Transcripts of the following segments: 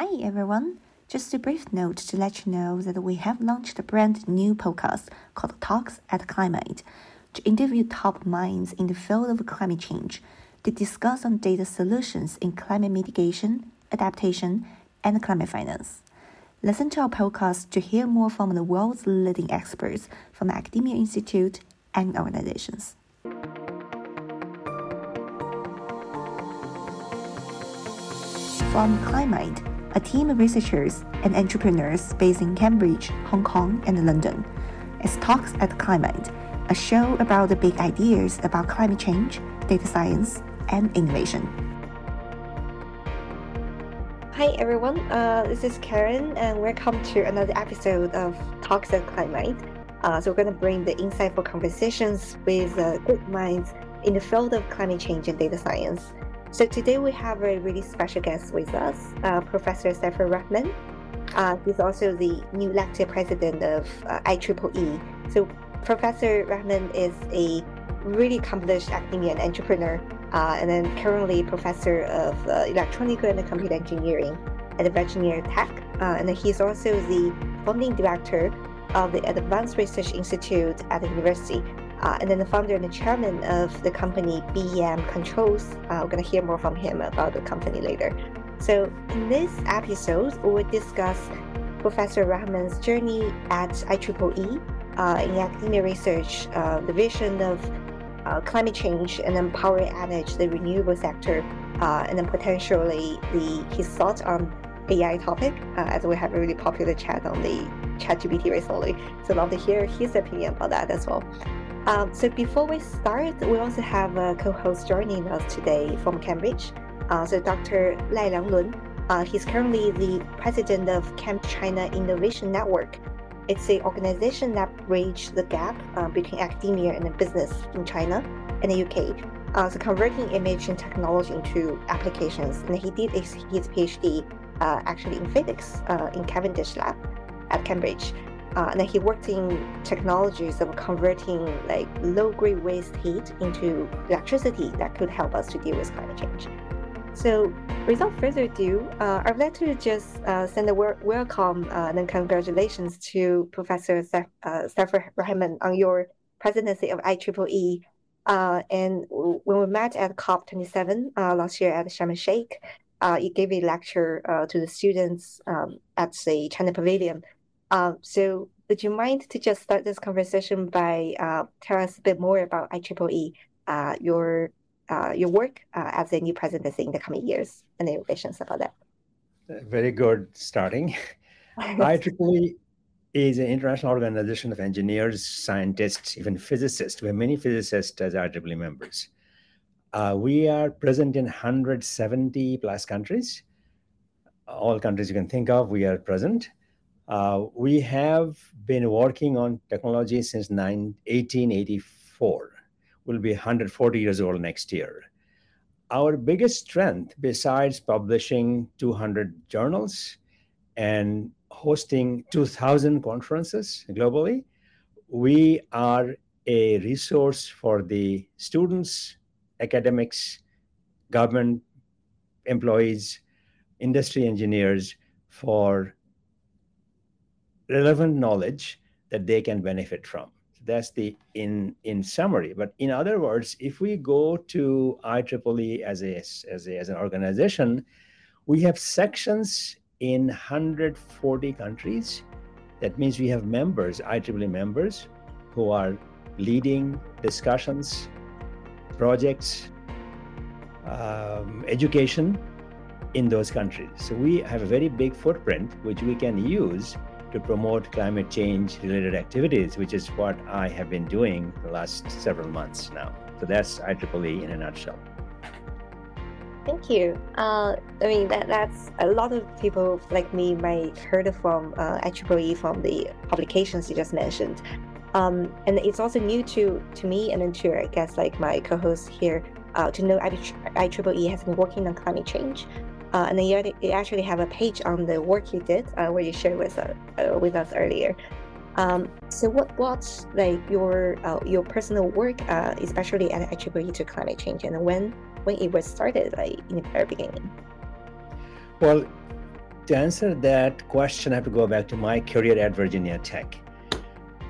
Hi everyone. Just a brief note to let you know that we have launched a brand new podcast called Talks at Climind to interview top minds in the field of climate change to discuss on data solutions in climate mitigation, adaptation, and climate finance. Listen to our podcast to hear more from the world's leading experts from academia institute and organizations. From Climind, a team of researchers and entrepreneurs based in Cambridge, Hong Kong, and London. It's Talks at Climind, a show about the big ideas about climate change, data science, and innovation. Hi everyone, uh, this is Karen, and welcome to another episode of Talks at Climind. Uh, so we're going to bring the insightful conversations with uh, good minds in the field of climate change and data science. So today we have a really special guest with us, uh, Professor Saifur Rahman. Uh, he's also the new elected president of uh, IEEE. So Professor Rahman is a really accomplished academic entrepreneur, uh, and then currently professor of uh, electronic and computer engineering at Virginia Tech. Uh, and he's also the founding director of the Advanced Research Institute at the university uh, and then the founder and the chairman of the company BEM Controls. Uh, we're going to hear more from him about the company later. So, in this episode, we will discuss Professor Rahman's journey at IEEE uh, in academia research, uh, the vision of uh, climate change, and power energy, the renewable sector, uh, and then potentially the his thoughts on AI topic, as we have a really popular chat on the ChatGPT recently. So, love to hear his opinion about that as well. Um, so before we start, we also have a co-host joining us today from Cambridge. Uh, so Dr. Lai Lianglun, uh, he's currently the president of Camp China Innovation Network. It's an organization that bridges the gap uh, between academia and business in China and the UK. Uh, so converting image and technology into applications. And he did his, his PhD uh, actually in physics uh, in Cavendish Lab at Cambridge. Uh, and he worked in technologies of converting like low-grade waste heat into electricity that could help us to deal with climate change. So, without further ado, uh, I'd like to just uh, send a welcome uh, and congratulations to Professor Saifur uh, Rahman on your presidency of IEEE. Uh, and when we met at COP27 uh, last year at Sharm el-Sheikh, you gave a lecture to the students um, at the China Pavilion um, so would you mind to just start this conversation by uh, tell us a bit more about IEEE, uh, your uh, your work uh, as a new presidency in the coming years, and the visions about that? Very good starting. IEEE is an international organization of engineers, scientists, even physicists. We have many physicists as IEEE members. Uh, we are present in 170 plus countries. All countries you can think of, we are present. Uh, we have been working on technology since 1884. We'll be 140 years old next year. Our biggest strength, besides publishing 200 journals and hosting 2,000 conferences globally, we are a resource for the students, academics, government employees, industry engineers for relevant knowledge that they can benefit from. That's the in in summary. But in other words, if we go to IEEE as a, as a as an organization, we have sections in 140 countries. That means we have members, IEEE members, who are leading discussions, projects, um, education in those countries. So we have a very big footprint which we can use to promote climate change related activities, which is what I have been doing the last several months now. So that's IEEE in a nutshell. Thank you. Uh, I mean, that, that's a lot of people like me might heard from uh, IEEE from the publications you just mentioned. Um, and it's also new to, to me and then to, I guess, like my co-host here, uh, to know IEEE has been working on climate change. Uh, and then you, you, actually have a page on the work you did uh, where you shared with, uh, uh with us earlier. Um, so what what's like your uh, your personal work, uh, especially at IEEE to climate change, and when when it was started, like in the very beginning? Well, to answer that question, I have to go back to my career at Virginia Tech.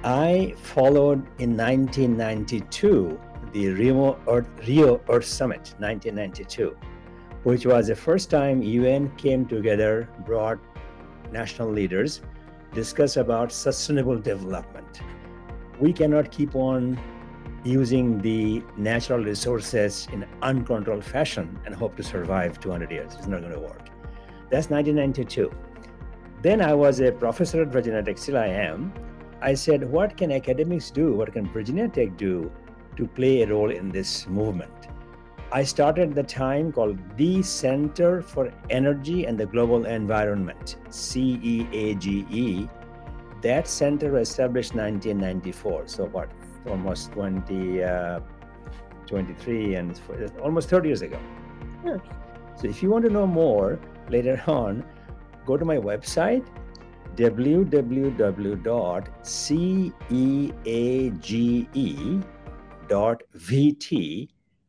I followed in 1992 the Rio Earth, Rio Earth Summit, 1992, which was the first time UN came together, brought national leaders, discuss about sustainable development. We cannot keep on using the natural resources in uncontrolled fashion and hope to survive 200 years. It's not going to work. That's 1992. Then I was a professor at Virginia Tech, still I am. I said, what can academics do? What can Virginia Tech do to play a role in this movement? I started the time called the Center for Energy and the Global Environment, CEAGE. That center was established 1994. So what, almost 20, uh, 23 and almost 30 years ago. So if you want to know more later on, go to my website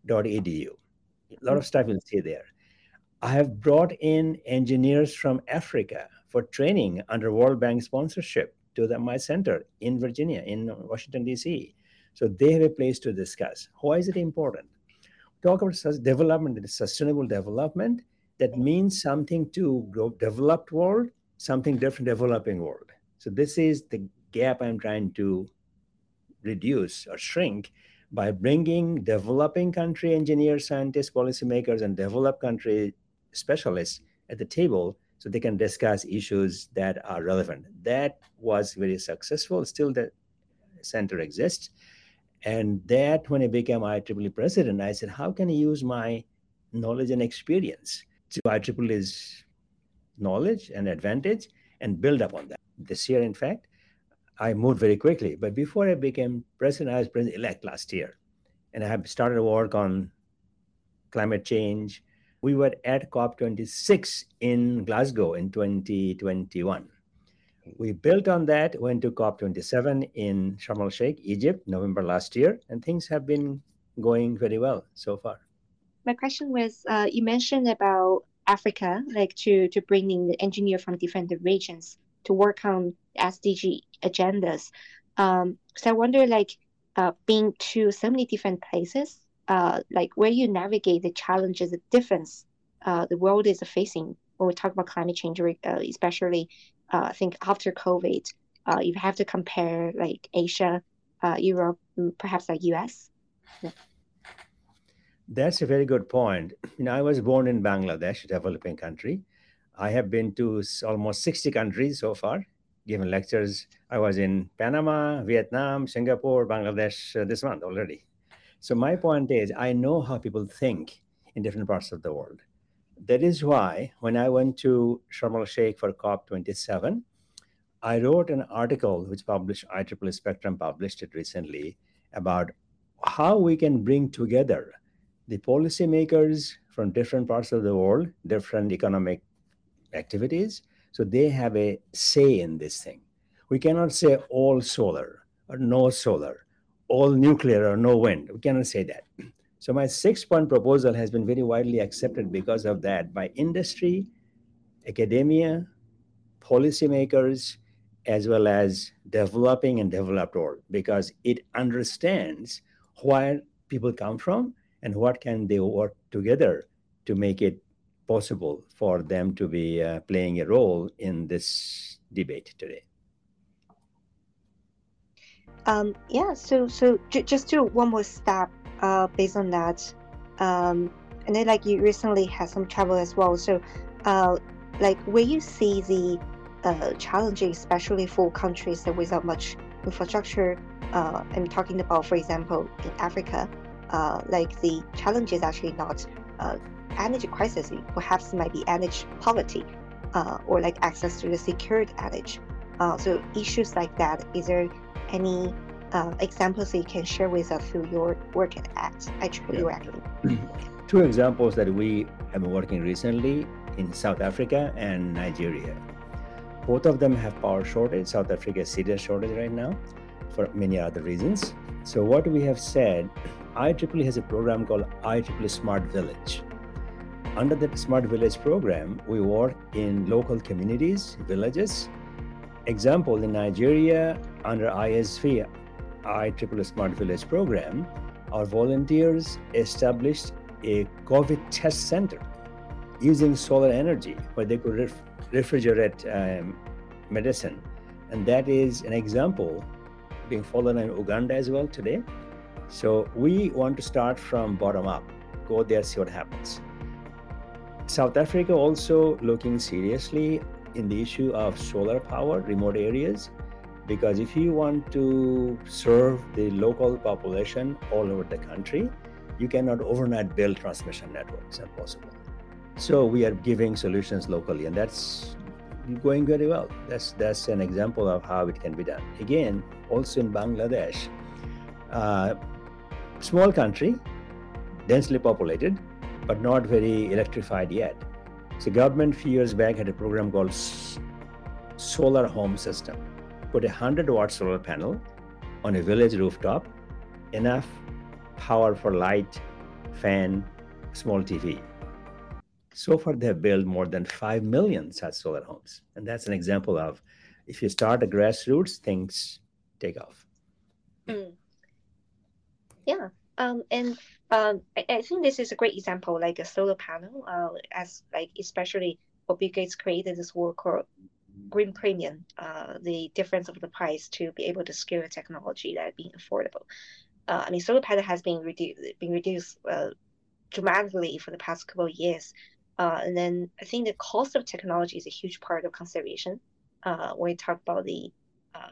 www.ceage.vt.edu. A lot of hmm. stuff you'll see there. I have brought in engineers from Africa for training under World Bank sponsorship to the, my center in Virginia, in Washington, D.C. So they have a place to discuss. Why is it important? Talk about development, sustainable development. That means something to developed world, something different developing world. So this is the gap I'm trying to reduce or shrink by bringing developing country engineers, scientists, policymakers, and developed country specialists at the table so they can discuss issues that are relevant. That was very successful. Still, the center exists. And that, when I became IEEE president, I said, how can I use my knowledge and experience to IEEE's knowledge and advantage and build upon that? This year, in fact, I moved very quickly. But before I became president, I was president-elect last year. And I have started work on climate change. We were at COP26 in Glasgow in 2021 we built on that, went to COP27 in Sharm el Sheikh, Egypt, November last year, and things have been going very well so far. My question was uh, you mentioned about Africa, like to, to bring in the engineer from different regions to work on SDG agendas. Um, so I wonder, like, uh, being to so many different places, uh, like where you navigate the challenges, the difference uh, the world is facing when we talk about climate change, uh, especially uh, I think after COVID, uh, you have to compare like Asia, Europe, mm, perhaps like US. That's a very good point. You know, I was born in Bangladesh, a developing country. I have been to almost 60 countries so far, given lectures. I was in Panama, Vietnam, Singapore, Bangladesh uh, this month already. So my point is, I know how people think in different parts of the world that is why when I went to Sharm el Sheikh for COP27, I wrote an article which published IEEE Spectrum published it recently about how we can bring together the policymakers from different parts of the world, different economic activities, so they have a say in this thing. We cannot say all solar or no solar, all nuclear or no wind. We cannot say that. So my six-point proposal has been very widely accepted because of that by industry, academia, policymakers, as well as developing and developed world, because it understands where people come from and what can they work together to make it possible for them to be uh, playing a role in this debate today. Um, yeah, so so just to one more step uh, based on that. Um, and then like you recently had some travel as well. So uh, like where you see the uh, challenges, especially for countries that without much infrastructure, uh, I'm talking about, for example, in Africa, uh, like the challenge is actually not uh, energy crisis, perhaps it might be energy poverty uh, or like access to the secured energy. Uh, so issues like that, is there any uh, examples that you can share with us through your work at IEEE yeah. Two examples that we have been working recently in South Africa and Nigeria. Both of them have power shortage. South Africa is serious shortage right now for many other reasons. So what we have said, IEEE has a program called IEEE Smart Village. Under the Smart Village program, we work in local communities, villages. Example in Nigeria, under ISV, IEEE Smart Village program, our volunteers established a COVID test center using solar energy where they could ref- refrigerate um, medicine. And that is an example being followed in Uganda as well today. So we want to start from bottom up, go there, see what happens. South Africa also looking seriously in the issue of solar power, remote areas, because if you want to serve the local population all over the country, you cannot overnight build transmission networks. Impossible. So we are giving solutions locally, and that's going very well. That's that's an example of how it can be done. Again, also in Bangladesh, uh, small country, densely populated, but not very electrified yet. So government few years back had a program called Solar Home System. Put a hundred watt solar panel on a village rooftop, enough power for light, fan, small TV. So far, they have built more than 5 million such solar homes. And that's an example of if you start at grassroots, things take off. Mm. Yeah. Um, and um, I, I, think this is a great example, like a solar panel, uh, as like especially what Bill Gates created this word called green premium, uh, the difference of the price to be able to scale a technology that being affordable. Uh, I mean, solar panel has been reduced, been reduced uh, dramatically for the past couple of years. Uh, and then I think the cost of technology is a huge part of conservation uh, when we talk about the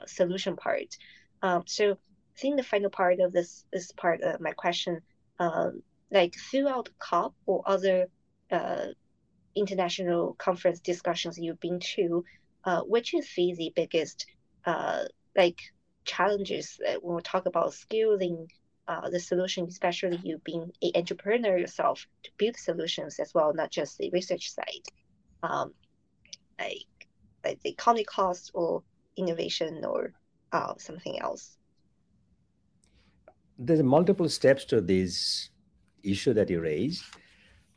solution part. Um, so think the final part of this this part of my question, um, like throughout COP or other uh, international conference discussions you've been to, uh, which you see the biggest uh, like challenges when we talk about scaling uh, the solution, especially you being an entrepreneur yourself to build solutions as well, not just the research side, um, like like the economic cost or innovation or uh, something else. There's multiple steps to this issue that you raised.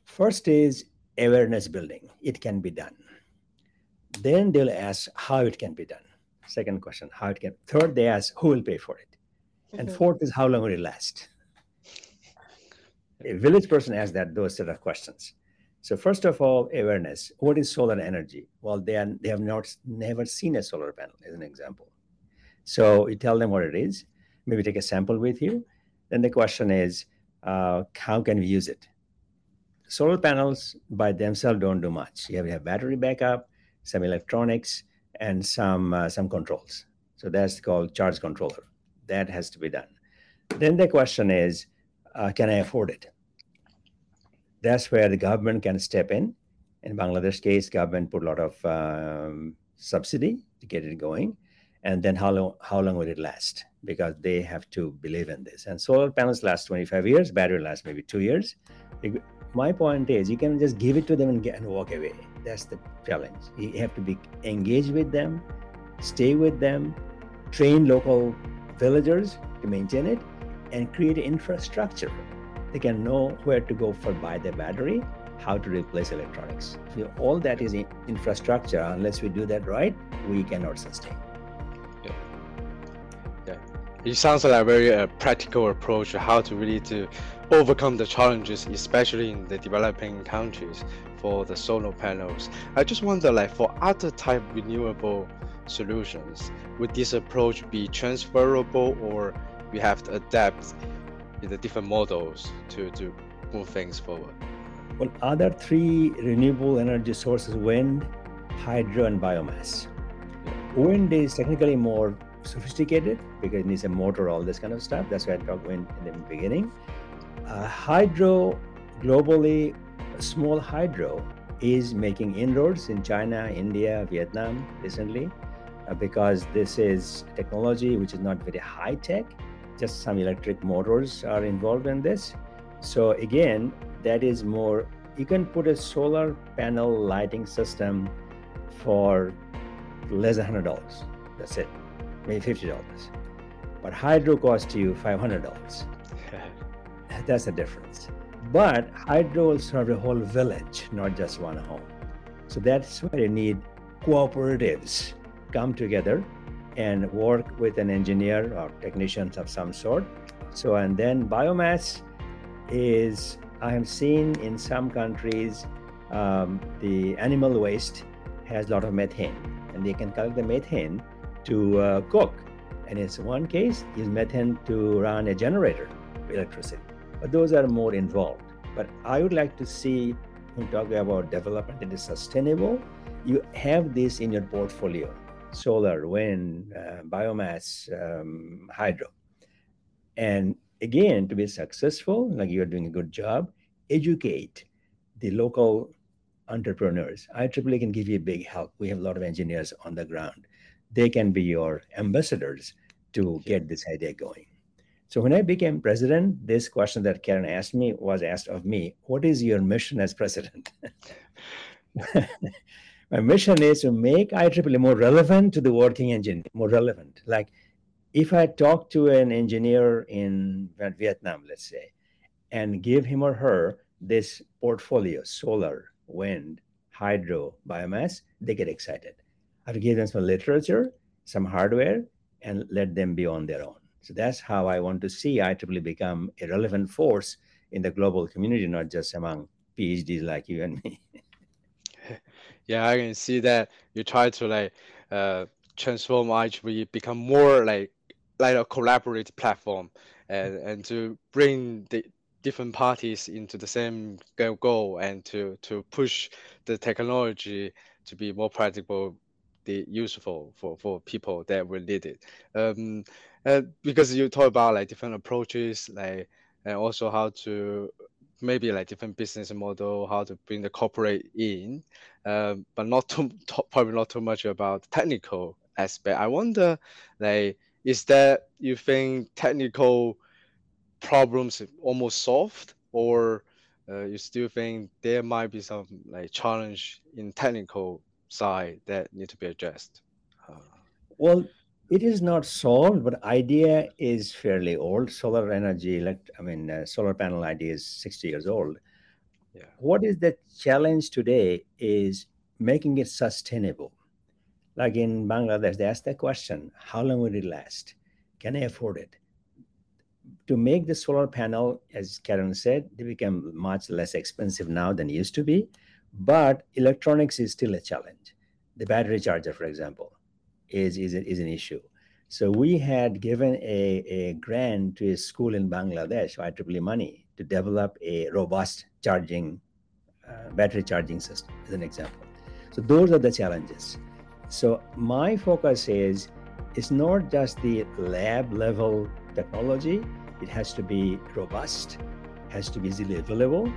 First is awareness building. It can be done. Then they'll ask how it can be done. Second question, how it can. Third, they ask who will pay for it. And mm-hmm. fourth is how long will it last? A village person asks that those set of questions. So first of all, awareness. What is solar energy? Well, they are, they have not never seen a solar panel, as an example. So you tell them what it is. Maybe take a sample with you. Then the question is, uh, how can we use it? Solar panels by themselves don't do much. You have to have battery backup, some electronics, and some uh, some controls. So that's called charge controller that has to be done. Then the question is, uh, can I afford it? That's where the government can step in. In Bangladesh case, government put a lot of um, subsidy to get it going. And then how long, how long will it last? Because they have to believe in this. And solar panels last 25 years, battery lasts maybe two years. My point is, you can just give it to them and, get, and walk away. That's the challenge. You have to be engaged with them, stay with them, train local villagers to maintain it and create infrastructure. They can know where to go for buy the battery, how to replace electronics. So all that is infrastructure. Unless we do that right, we cannot sustain. It sounds like a very uh, practical approach how to really to overcome the challenges, especially in the developing countries for the solar panels. I just wonder, like for other type renewable solutions. Would this approach be transferable or we have to adapt in the different models to, to move things forward? Well, other three renewable energy sources wind, hydro, and biomass. Yeah. Wind is technically more sophisticated because it needs a motor, all this kind of stuff. That's why I talked wind in the beginning. Uh, hydro, globally, small hydro is making inroads in China, India, Vietnam recently. Uh, because this is technology which is not very high tech. Just some electric motors are involved in this. So again, that is more. You can put a solar panel lighting system for less than hundred dollars. That's it, maybe fifty dollars. But hydro costs you five hundred dollars. That's the difference. But hydro will serve a whole village, not just one home. So that's why you need cooperatives come together and work with an engineer or technicians of some sort. So, and then biomass is, I have seen in some countries, um, the animal waste has a lot of methane, and they can collect the methane to uh, cook. And in one case, use methane to run a generator electricity. But those are more involved. But I would like to see when talking about development that is sustainable, you have this in your portfolio solar, wind, uh, biomass, um, hydro. And again, to be successful, like you're doing a good job, educate the local entrepreneurs. IEEE can give you a big help. We have a lot of engineers on the ground. They can be your ambassadors to get this idea going. So when I became president, this question that Karen asked me was asked of me, what is your mission as president? my mission is to make IEEE more relevant to the working engineer, more relevant. Like if I talk to an engineer in Vietnam, let's say, and give him or her this portfolio, solar, wind, hydro, biomass, they get excited. I have to give them some literature, some hardware, and let them be on their own. So that's how I want to see IEEE become a relevant force in the global community, not just among PhDs like you and me. yeah, I can see that you try to like uh, transform IEEE become more like like a collaborative platform and and to bring the different parties into the same goal and to to push the technology to be more practical the useful for for people that will need it um uh, because you talk about like different approaches like and also how to maybe like different business model, how to bring the corporate in, um, but not too probably not too much about technical aspect. I wonder, like, is that you think technical problems almost solved, or uh, you still think there might be some like challenge in technical side that need to be addressed? Uh, well, it is not solved, but idea is fairly old. Solar energy, elect, I mean, uh, solar panel idea is 60 years old. Yeah. What is the challenge today is making it sustainable. Like in Bangladesh, they ask the question, how long will it last? Can I afford it? To make the solar panel, as Karen said, they become much less expensive now than used to be, but electronics is still a challenge. The battery charger, for example, is, is, is an issue. So we had given a, a grant to a school in Bangladesh, IEEE money, to develop a robust charging, uh, battery charging system, as an example. So those are the challenges. So my focus is, it's not just the lab level technology, it has to be robust, has to be easily available,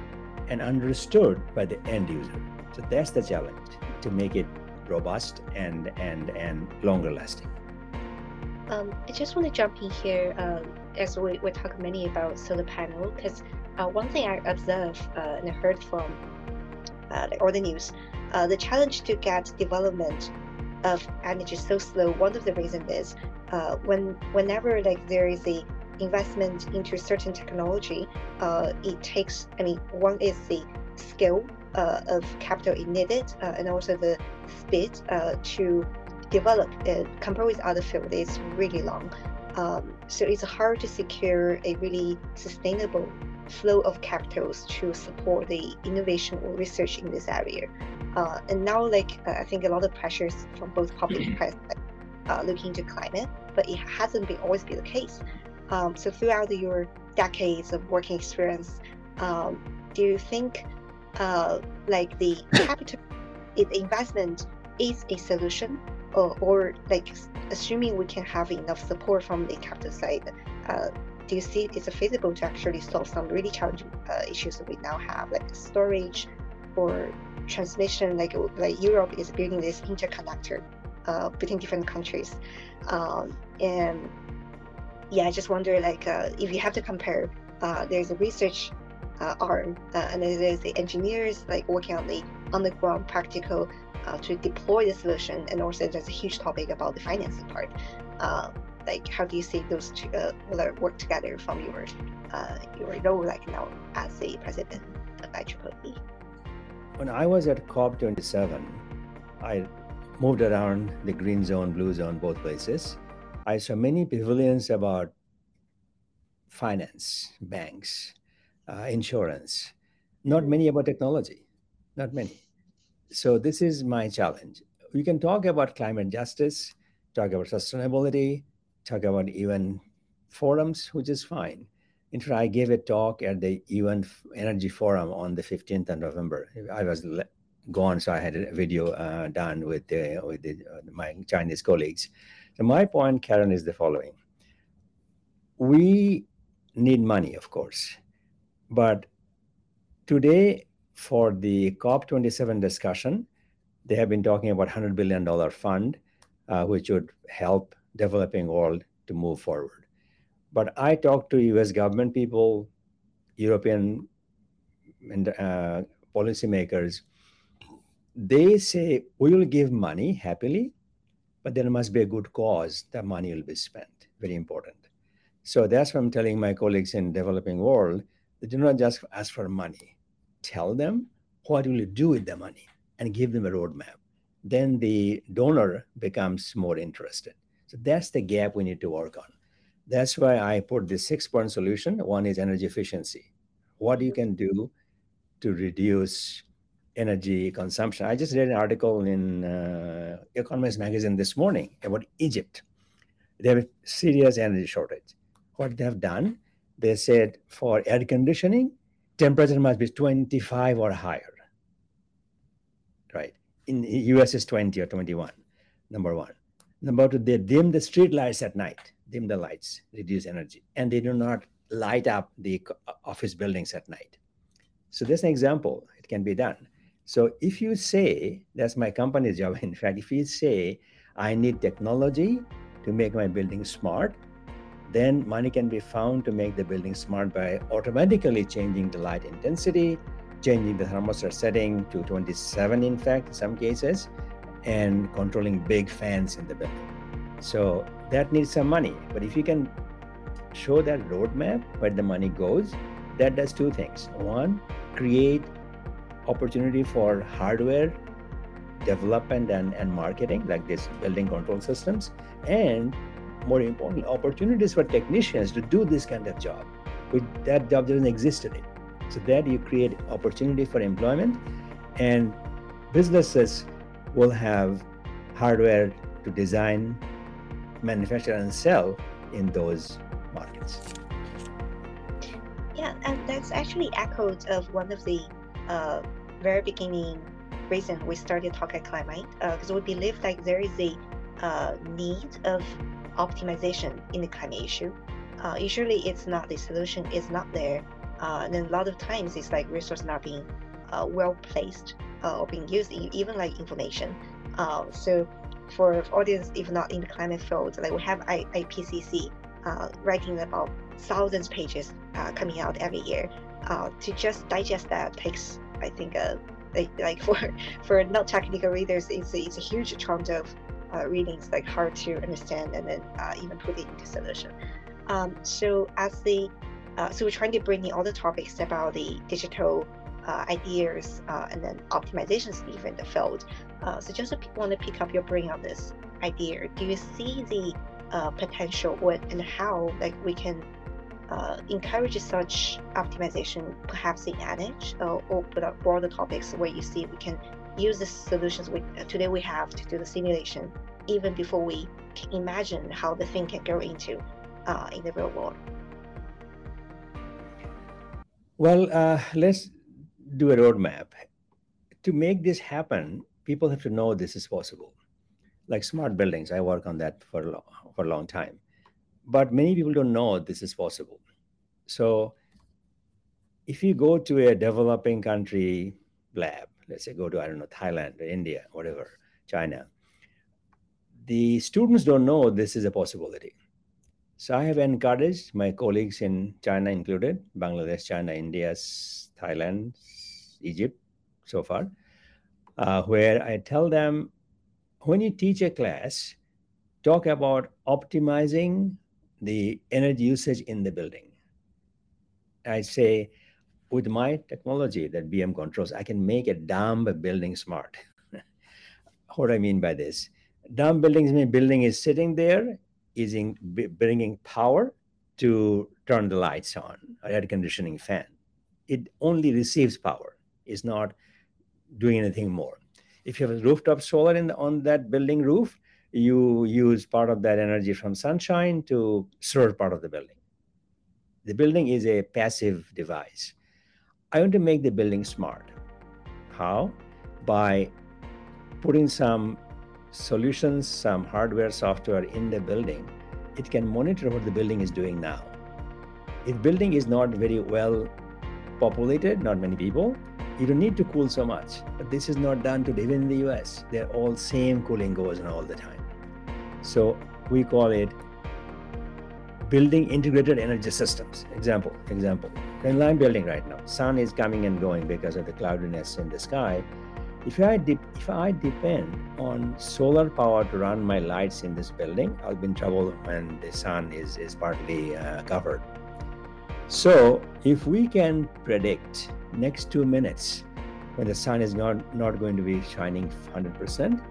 and understood by the end user. So that's the challenge to make it robust and and and longer lasting. Um, I just want to jump in here um, as we, we talk many about solar panel because uh, one thing I observed uh, and heard from uh, all the news, uh, the challenge to get development of energy so slow. One of the reasons is uh, when whenever like there is a investment into certain technology, uh, it takes. I mean, one is the skill uh, of capital it needed uh, and also the speed uh, to develop compared with other fields is really long. Um, so it's hard to secure a really sustainable flow of capitals to support the innovation or research in this area. Uh, and now, like uh, I think a lot of pressures from both public and private uh, looking into climate, but it hasn't been always been the case. Um, so throughout your decades of working experience, um, do you think uh, like the capital investment is a solution or, or like assuming we can have enough support from the capital side uh, do you see it's feasible to actually solve some really challenging uh, issues that we now have like storage or transmission? Like like europe is building this interconnector uh, between different countries um, and yeah i just wonder like uh, if you have to compare uh, there's a research uh, arm, uh, and there's the engineers like working on the on the ground practical uh, to deploy the solution, and also there's a huge topic about the financing part. Like how do you see those two work together from your your role like now as the president of IEEE? when I was at COP27, I moved around the green zone, blue zone, both places. I saw many pavilions about finance, banks, uh, insurance, not many about technology, not many. So, this is my challenge. We can talk about climate justice, talk about sustainability, talk about even forums, which is fine. In fact, I gave a talk at the UN Energy Forum on the 15th of November. I was gone, so I had a video uh, done with, with the, uh, my Chinese colleagues. So my point, Karen, is the following. We need money, of course, but today for the COP27 discussion, they have been talking about $100 billion fund, uh, which would help developing world to move forward. But I talk to US government people, European uh, policymakers. They say we will give money happily, but there must be a good cause that money will be spent. Very important. So that's what I'm telling my colleagues in developing world. They do not just ask for money. Tell them what you will you do with the money and give them a roadmap. Then the donor becomes more interested. So that's the gap we need to work on. That's why I put the six point solution. One is energy efficiency. What you can do to reduce energy consumption. I just read an article in uh, Economist magazine this morning about Egypt. They have a serious energy shortage. What they have done, they said for air conditioning, temperature must be 25 or higher. Right. In US is 20 or 21, number one. Number two, they dim the street lights at night dim the lights, reduce energy, and they do not light up the office buildings at night. So that's an example. It can be done. So if you say, that's my company's job, in fact, if you say, I need technology to make my building smart, then money can be found to make the building smart by automatically changing the light intensity, changing the thermostat setting to 27, in fact, in some cases, and controlling big fans in the building. So that needs some money. But if you can show that roadmap where the money goes, that does two things. One, create opportunity for hardware development and, and marketing, like this building control systems, and more importantly, opportunities for technicians to do this kind of job. Which that job doesn't exist today. So that you create opportunity for employment and businesses will have hardware to design manufacture and sell in those markets. Yeah, and that's actually echoed of one of the uh, very beginning reason we started talking climate because uh, we believe like there is a uh, need of optimization in the climate issue. Uh, usually, it's not the solution is not there, uh, and a lot of times it's like resources not being uh, well placed or being used, even like information. so for audience if not in the climate field like we have IPCC uh, writing about thousands pages uh, coming out every year uh, to just digest that takes I think uh, like, for for not technical readers it's a, it's a huge chunk of uh, readings like hard to understand and then uh, even put it into solution um, so as the uh, so we're trying to bring in all the topics about the digital uh, ideas uh, and then optimizations even in the field. Uh, so just want to pick up your brain on this idea. Do you see the uh, potential what and how like we can uh, encourage such optimization, perhaps in Adage uh, or broader topics where you see we can use the solutions we today we have to do the simulation even before we can imagine how the thing can go into in the real world. Well, let's do a roadmap. To make this happen, people have to know this is possible. Like smart buildings, I work on that for a long, for a long time, but many people don't know this is possible. So, if you go to a developing country lab, let's say go to I don't know Thailand or India, whatever, China, the students don't know this is a possibility. So I have encouraged my colleagues in China included, Bangladesh, China, India, Thailand, Egypt so far, uh, where I tell them when you teach a class, talk about optimizing the energy usage in the building. I say, with my technology that BEM controls, I can make a dumb building smart. what do I mean by this? Dumb buildings mean building is sitting there, is in, bringing power to turn the lights on, air conditioning fan. It only receives power. It's not doing anything more. If you have a rooftop solar in the, on that building roof, you use part of that energy from sunshine to serve part of the building. The building is a passive device. I want to make the building smart. How? By putting some solutions, some hardware, software in the building. It can monitor what the building is doing now. If building is not very well populated, not many people, you don't need to cool so much. But this is not done today. Even in the US, they're all same cooling goes on all the time. So we call it building integrated energy systems. Example, example. In line building right now, sun is coming and going because of the cloudiness in the sky. If I de- if I depend on solar power to run my lights in this building, I'll be in trouble when the sun is is partly uh, covered. So if we can predict next two minutes when the sun is not not going to be shining 100%,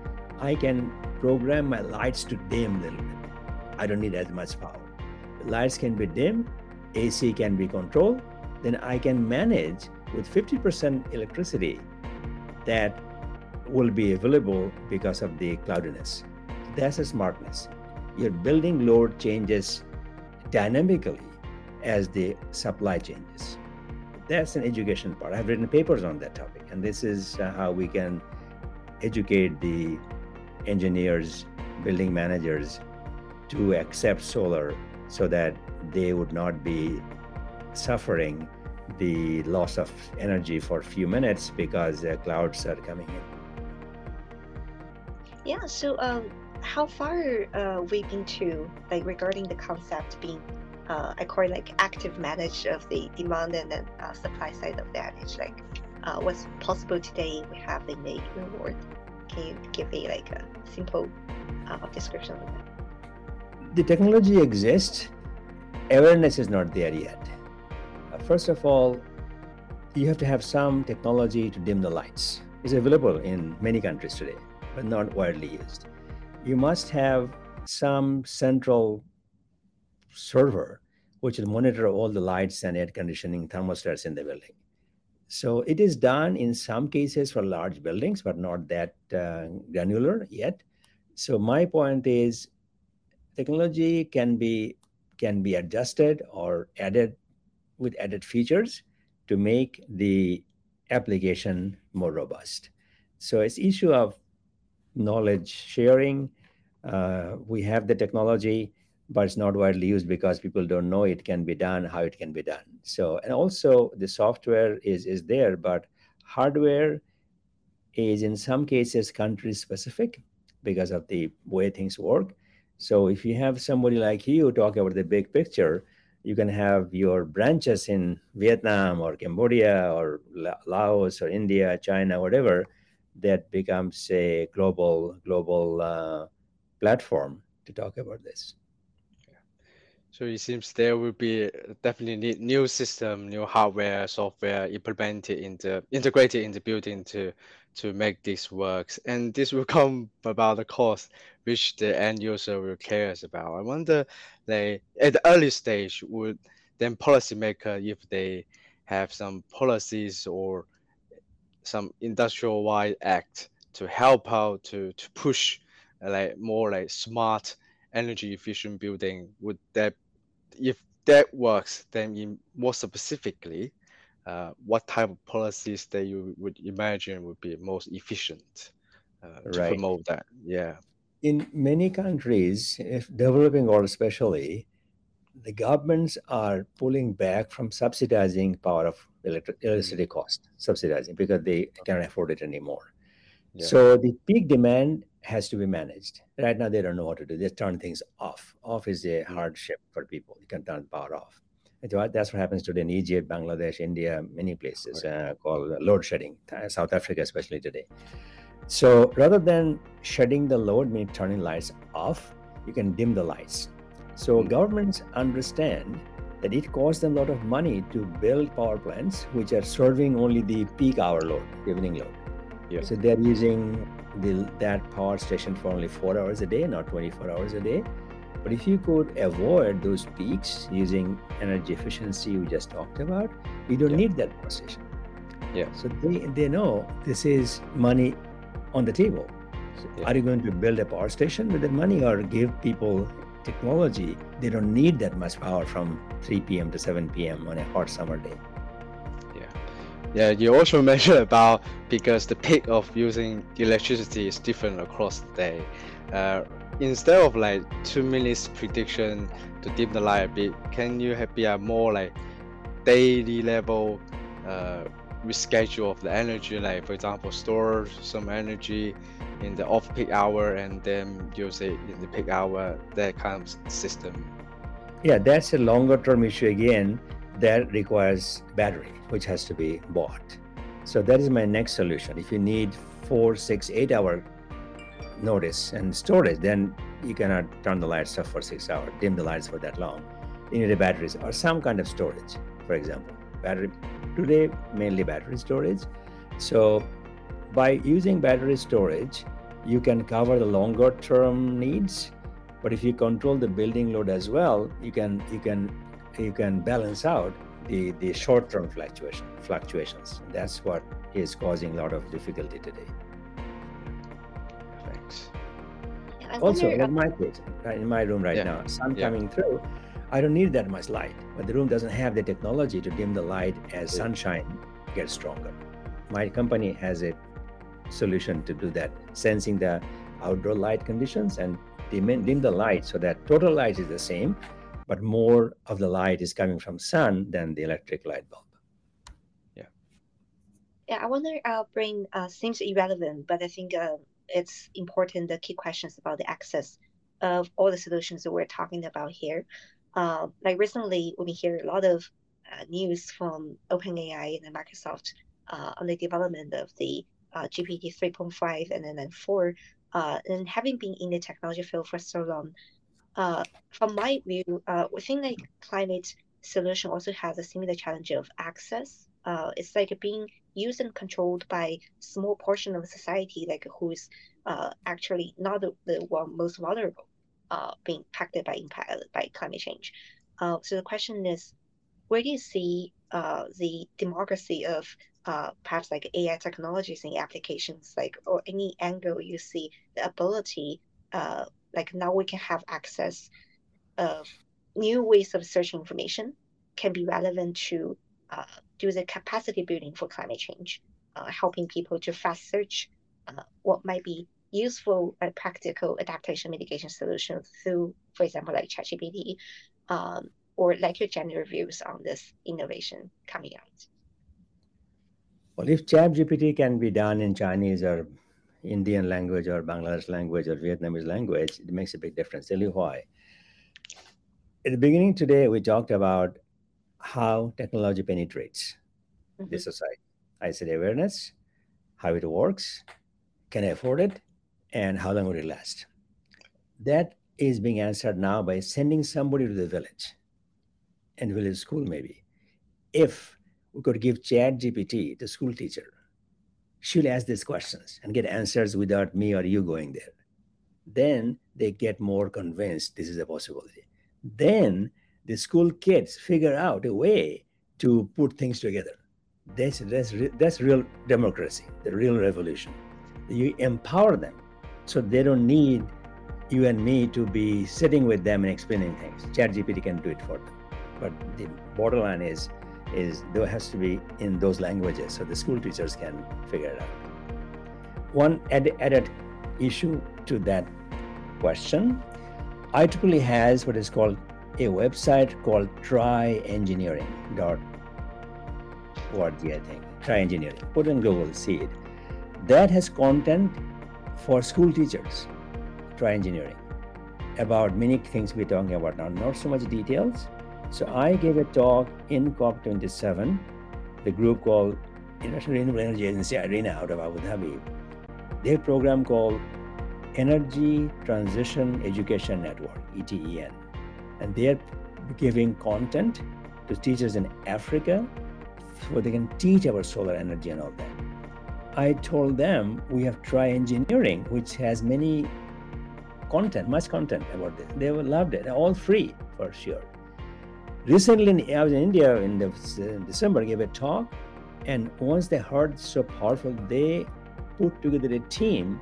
I can program my lights to dim a little bit. I don't need as much power lights can be dim, AC can be controlled, then I can manage with 50% electricity that will be available because of the cloudiness. That's a smartness. Your building load changes dynamically as the supply changes. That's an education part. I've written papers on that topic, and this is uh, how we can educate the engineers, building managers to accept solar so that they would not be suffering the loss of energy for a few minutes because the clouds are coming in. Yeah, so um, how far uh, we've been to, like regarding the concept being, uh, I call it like active manage of the demand and then uh, supply side of that. It's like uh, what's possible today we have in the reward. Can you give a like a simple uh, description of that? the technology exists, awareness is not there yet. Uh, first of all, you have to have some technology to dim the lights. It's available in many countries today, but not widely used. You must have some central server which will monitor all the lights and air conditioning thermostats in the building. So it is done in some cases for large buildings, but not that uh, granular yet. So my point is technology can be can be adjusted or added with added features to make the application more robust. So it's issue of knowledge sharing. Uh, we have the technology, but it's not widely used because people don't know it can be done, how it can be done. So and also the software is is there, but hardware is in some cases country specific because of the way things work. So if you have somebody like you talk about the big picture, you can have your branches in Vietnam or Cambodia or Laos or India, China, whatever, that becomes a global global uh, platform to talk about this. So it seems there will be definitely need new system, new hardware, software implemented in the integrated in the building to to make this works, and this will come about the cost which the end user will cares about. I wonder, they at the early stage would then policymaker if they have some policies or some industrial wide act to help out to to push like more like smart energy efficient building would that if that works, then in more specifically, uh, what type of policies that you would imagine would be most efficient uh, to right. promote that? Yeah. In many countries, if developing world especially, the governments are pulling back from subsidizing power of electricity mm-hmm. cost, subsidizing because they cannot afford it anymore. Yeah. So the peak demand has to be managed. Right now, they don't know what to do. They turn things off. Off is a mm. hardship for people. You can turn power off. That's what happens today in Egypt, Bangladesh, India, many places uh, called load shedding, South Africa, especially today. So rather than shutting the load, meaning turning lights off, you can dim the lights. So mm governments understand that it costs them a lot of money to build power plants which are serving only the peak hour load, evening load. Yeah. So they're using the, that power station for only four hours a day, not 24 hours a day. But if you could avoid those peaks using energy efficiency we just talked about, you don't Yeah. need that power station. Yeah. So they, they know this is money on the table. So Yeah. Are you going to build a power station with that money or give people technology? They don't need that much power from 3 p.m. to 7 p.m. on a hot summer day. Yeah, you also mentioned about because the peak of using electricity is different across the day. Uh, instead of like two minutes prediction to dim the light a bit, can you have be a more like daily level uh, reschedule of the energy? Like for example, store some energy in the off-peak hour and then use it in the peak hour. That kind of system. Yeah, that's a longer term issue again that requires battery, which has to be bought. So that is my next solution. If you need four, six, eight hour notice and storage, then you cannot turn the lights off for six hours, dim the lights for that long. You need a battery or some kind of storage, for example. Battery today mainly battery storage. So by using battery storage, you can cover the longer term needs but if you control the building load as well you can you can you can balance out the the short term fluctuation fluctuations that's what is causing a lot of difficulty today Thanks. Yeah, I also wonder, uh, in my case in my room right Yeah. now sun Yeah. coming through i don't need that much light but the room doesn't have the technology to dim the light as Yeah. sunshine gets stronger my company has a solution to do that sensing the outdoor light conditions and dim, dim the light so that total light is the same but more of the light is coming from sun than the electric light bulb Yeah, Yeah, I want to uh, bring uh, seems irrelevant, but I think uh, it's important. The key questions about the access of all the solutions that we're talking about here. Uh, like recently, we hear a lot of uh, news from OpenAI and Microsoft uh, on the development of the uh, GPT 3.5 and then, then 4. Uh, and having been in the technology field for so long, uh, from my view, uh, think like climate solution also has a similar challenge of access. Uh, it's like being used and controlled by small portion of society, like who's uh, actually not the, the one most vulnerable, uh, being impacted by impact by climate change. Uh, so the question is, where do you see uh, the democracy of uh, perhaps like AI technologies and applications, like or any angle you see the ability, uh, like now we can have access of new ways of searching information can be relevant to uh, do the capacity building for climate change, uh, helping people to fast search uh, what might be useful and practical adaptation mitigation solutions through, for example, like ChatGPT, um, or like your general views on this innovation coming out. Well, if ChatGPT can be done in Chinese or Indian language or Bangladesh language or Vietnamese language, it makes a big difference. Tell you why. At the beginning today, we talked about how technology penetrates the Mhm. society. I said awareness, how it works, can I afford it, and how long will it last. That is being answered now by sending somebody to the village and village school maybe. If we could give Chat GPT, the school teacher, she'll ask these questions and get answers without me or you going there. Then they get more convinced this is a possibility. Then the school kids figure out a way to put things together. That's that's that's real democracy, the real revolution. You empower them, so they don't need you and me to be sitting with them and explaining things. ChatGPT can do it for them, but the borderline is is there has to be in those languages, so the school teachers can figure it out. One added, added issue to that question, IEEE has what is called a website called tryengineering.org, I think. tryengineering. Put in Google, see it. That has content for school teachers. tryengineering, about many things we're talking about now, not so much details. So I gave a talk in COP27, the group called International Renewable Energy Agency, IRENA, out of Abu Dhabi. Have program called Energy Transition Education Network, ETEN. And they're giving content to teachers in Africa so they can teach our solar energy and all that. I told them we have Try Engineering, which has many content, much content about this. They loved it, all free for sure. Recently, I was in India in, the, in December, gave a talk, and once they heard so powerful, they put together a team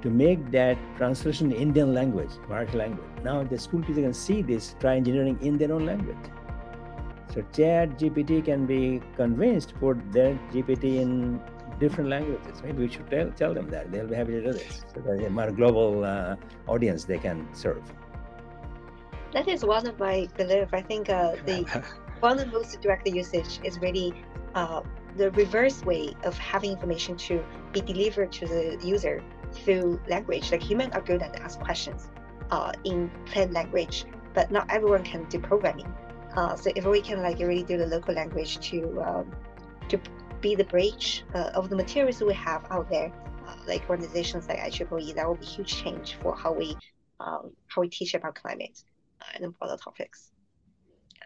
to make that translation in Indian language, Marathi language. Now the school teacher can see this, try engineering in their own language. So Chat GPT can be convinced put their GPT in different languages. Maybe we should tell, tell them that. They'll be happy to do this. So that a more global uh, audience they can serve. That is one of my belief. I think uh, the one of the most direct usage is really uh, the reverse way of having information to be delivered to the user through language. Like humans are good at ask questions uh, in plain language, but not everyone can do programming. Uh, so if we can like really do the local language to um, to be the bridge uh, of the materials we have out there, uh, like organizations like IEEE, that will be huge change for how we um, how we teach about climate and other topics.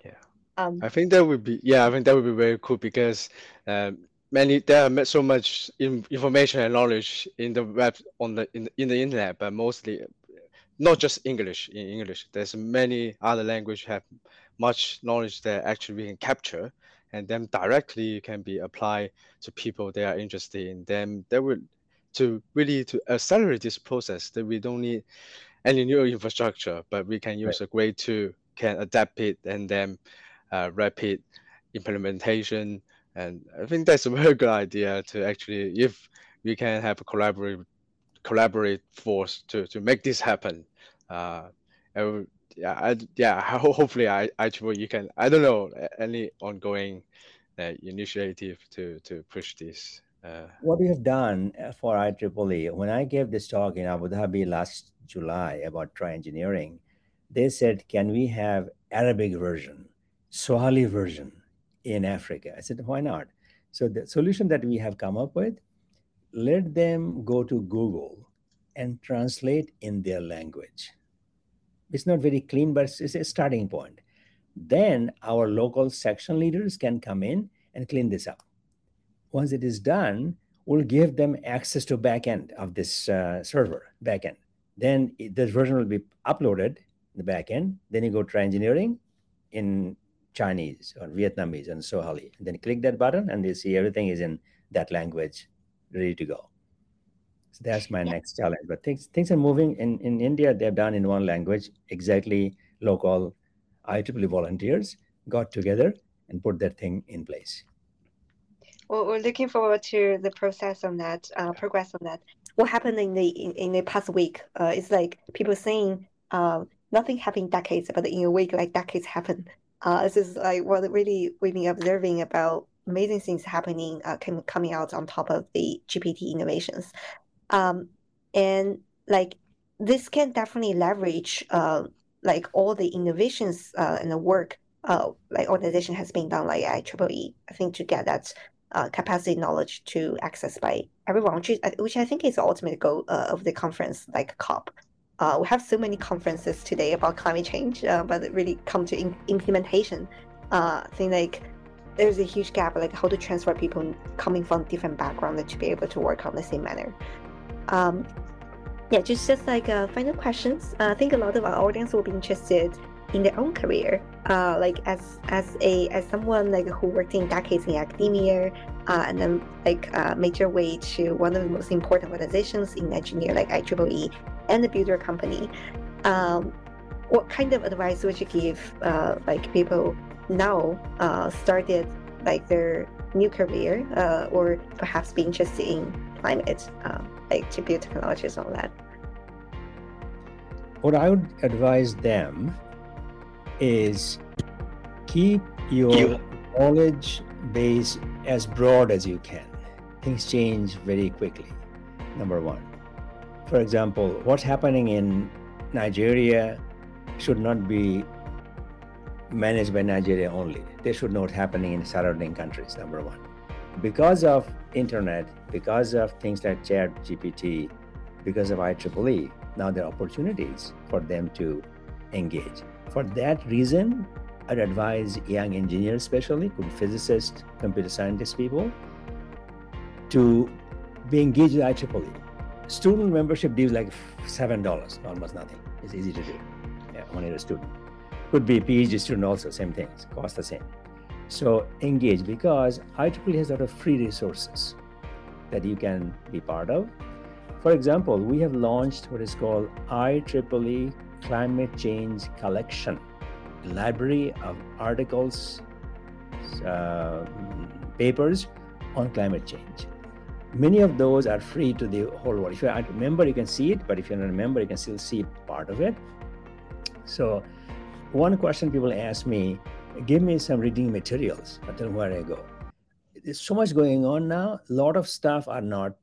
Yeah. Um, I think that would be yeah. I think that would be very cool because um, many there are so much information and knowledge in the web on the in, in the internet, but mostly not just English in English. There's many other language have much knowledge that actually we can capture and then directly can be applied to people they are interested in. Then that would to really to accelerate this process that we don't need any new infrastructure, but we can use right. a great tool can adapt it and then uh, rapid implementation. And I think that's a very good idea to actually, if we can have a collaborative collaborate force to to make this happen. Uh, yeah, I, yeah. Hopefully, I, I you can. I don't know any ongoing uh, initiative to to push this. Uh, what we have done uh, for IEEE, when I gave this talk in Abu Dhabi last July about try engineering, they said, "Can we have Arabic version, Swahili version in Africa?" I said, "Why not?" So the solution that we have come up with, let them go to Google and translate in their language it's not very clean, but it's a starting point. Then our local section leaders can come in and clean this up. Once it is done, we'll give them access to backend of this uh, server backend. Then this version will be uploaded in the backend. Then you go try engineering in Chinese or Vietnamese and Swahili. And then click that button and you see everything is in that language ready to go. So that's my yeah. next challenge. But things things are moving in, in India. They've done in one language exactly local IEEE volunteers got together and put that thing in place. Well, we're looking forward to the process on that, uh, progress on that. What happened in the in, in the past week? Uh, it's like people saying uh, nothing happened decades, but in a week, like decades happen. Uh, this is like what really we've been observing about amazing things happening, uh, coming out on top of the GPT innovations. Um, and like this can definitely leverage uh, like all the innovations uh, and the work uh, like organization has been done like IEEE, I think to get that uh, capacity knowledge to access by everyone, which, is, which I think is the ultimate goal uh, of the conference, like COP. Uh, we have so many conferences today about climate change, uh, but really come to in- implementation. Uh, I think like there's a huge gap, like how to transfer people coming from different backgrounds to be able to work on the same manner. Um, yeah, just just like uh, final questions. I think a lot of our audience will be interested in their own career, uh, like as as a as someone like who worked in decades in academia, uh, and then like uh, made your way to one of the most important organizations in engineer like IEEE and the builder company. Um, what kind of advice would you give uh, like people now uh, started like their new career uh, or perhaps be interested in climate? Like GPU technologies on that? What I would advise them is keep your knowledge base as broad as you can. Things change very quickly. Number one. For example, what's happening in Nigeria should not be managed by Nigeria only. They should know what's happening in surrounding countries, number one. Because of internet, because of things like chat GPT, because of IEEE, now there are opportunities for them to engage. For that reason, I'd advise young engineers, especially, could physicists, computer scientists, people, to be engaged with IEEE. Student membership dues like seven dollars, almost nothing. It's easy to do. Yeah, when you're a student. Could be a PhD student also, same things, cost the same. So engage because IEEE has a lot of free resources that you can be part of. For example, we have launched what is called IEEE Climate Change Collection, library of articles, uh, papers on climate change. Many of those are free to the whole world. If you're a member, you can see it, but if you're not a member, you can still see part of it. So, one question people ask me, give me some reading materials. I tell them where I go. There's so much going on now. A lot of stuff are not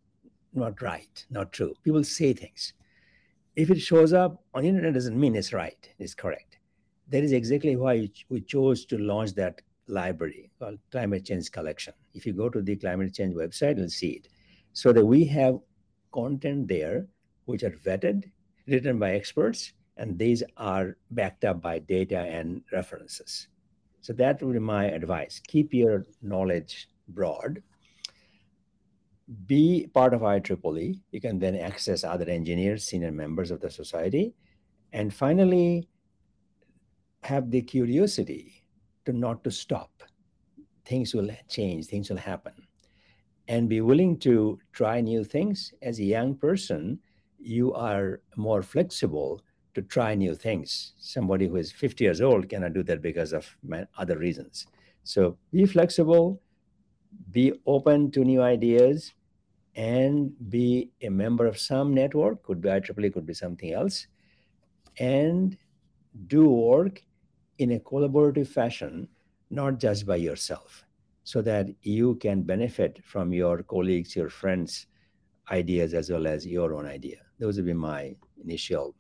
not right, not true. People say things. If it shows up on internet, doesn't mean it's right, it's correct. That is exactly why we chose to launch that library called Climate Change Collection. If you go to the climate change website, you'll see it. So that we have content there which are vetted, written by experts, and these are backed up by data and references. So that would be my advice. Keep your knowledge broad be part of IEEE. You can then access other engineers, senior members of the society. And finally, have the curiosity to not to stop. Things will change, things will happen. And be willing to try new things. As a young person, you are more flexible to try new things. Somebody who is 50 years old cannot do that because of other reasons. So be flexible, be open to new ideas, and be a member of some network, could be IEEE, could be something else, and do work in a collaborative fashion, not just by yourself, so that you can benefit from your colleagues, your friends' ideas, as well as your own idea. Those would be my initial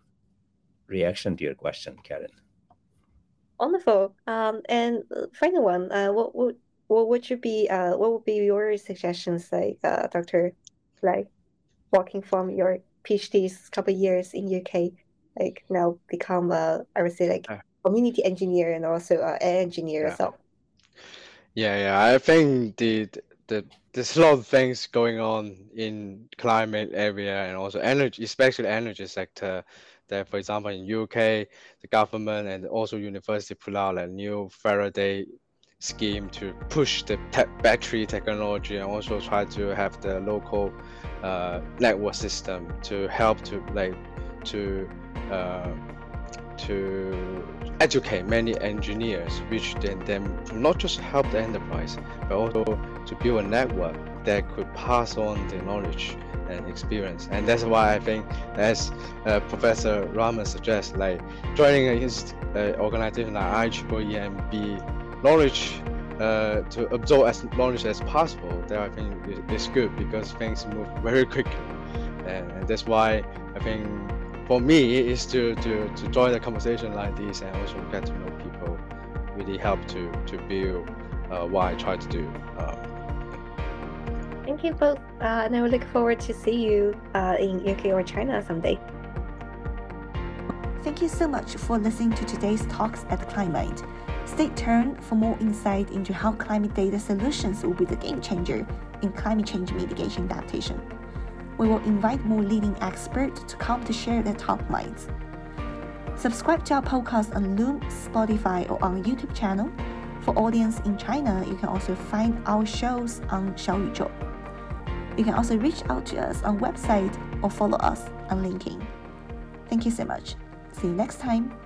reaction to your question, Karen. Wonderful. Um, and uh, final one, uh, what would what would you be uh, what would be your suggestions like uh, dr like walking from your phds couple years in uk like now become a i would say like community engineer and also an engineer yeah. so yeah yeah. I think the the there's a lot of things going on in climate area and also energy especially energy sector. That for example in uk the government and also university put out a new faraday scheme to push the te battery technology and also try to have the local uh, network system to help to like to uh, to educate many engineers which then, then not just help the enterprise but also to build a network that could pass on the knowledge and experience. And that's why i think as uh, professor Rahman suggests like joining an uh, organization like IEEE knowledge uh, to absorb as knowledge as possible, then I think it's good because things move very quickly, and, and that's why I think for me is to, to to join a conversation like this and also get to know people really help to to build uh, what I try to do. Um, Thank you both, uh, and I look forward to see you uh, in UK or China someday. Thank you so much for listening to today's talks at Climind. Stay tuned for more insight into how climate data solutions will be the game changer in climate change mitigation adaptation. We will invite more leading experts to come to share their top minds. Subscribe to our podcast on Loom, Spotify, or on YouTube channel. For audience in China, you can also find our shows on Xiaoyuzhou. You can also reach out to us on website or follow us on LinkedIn. Thank you so much. See you next time.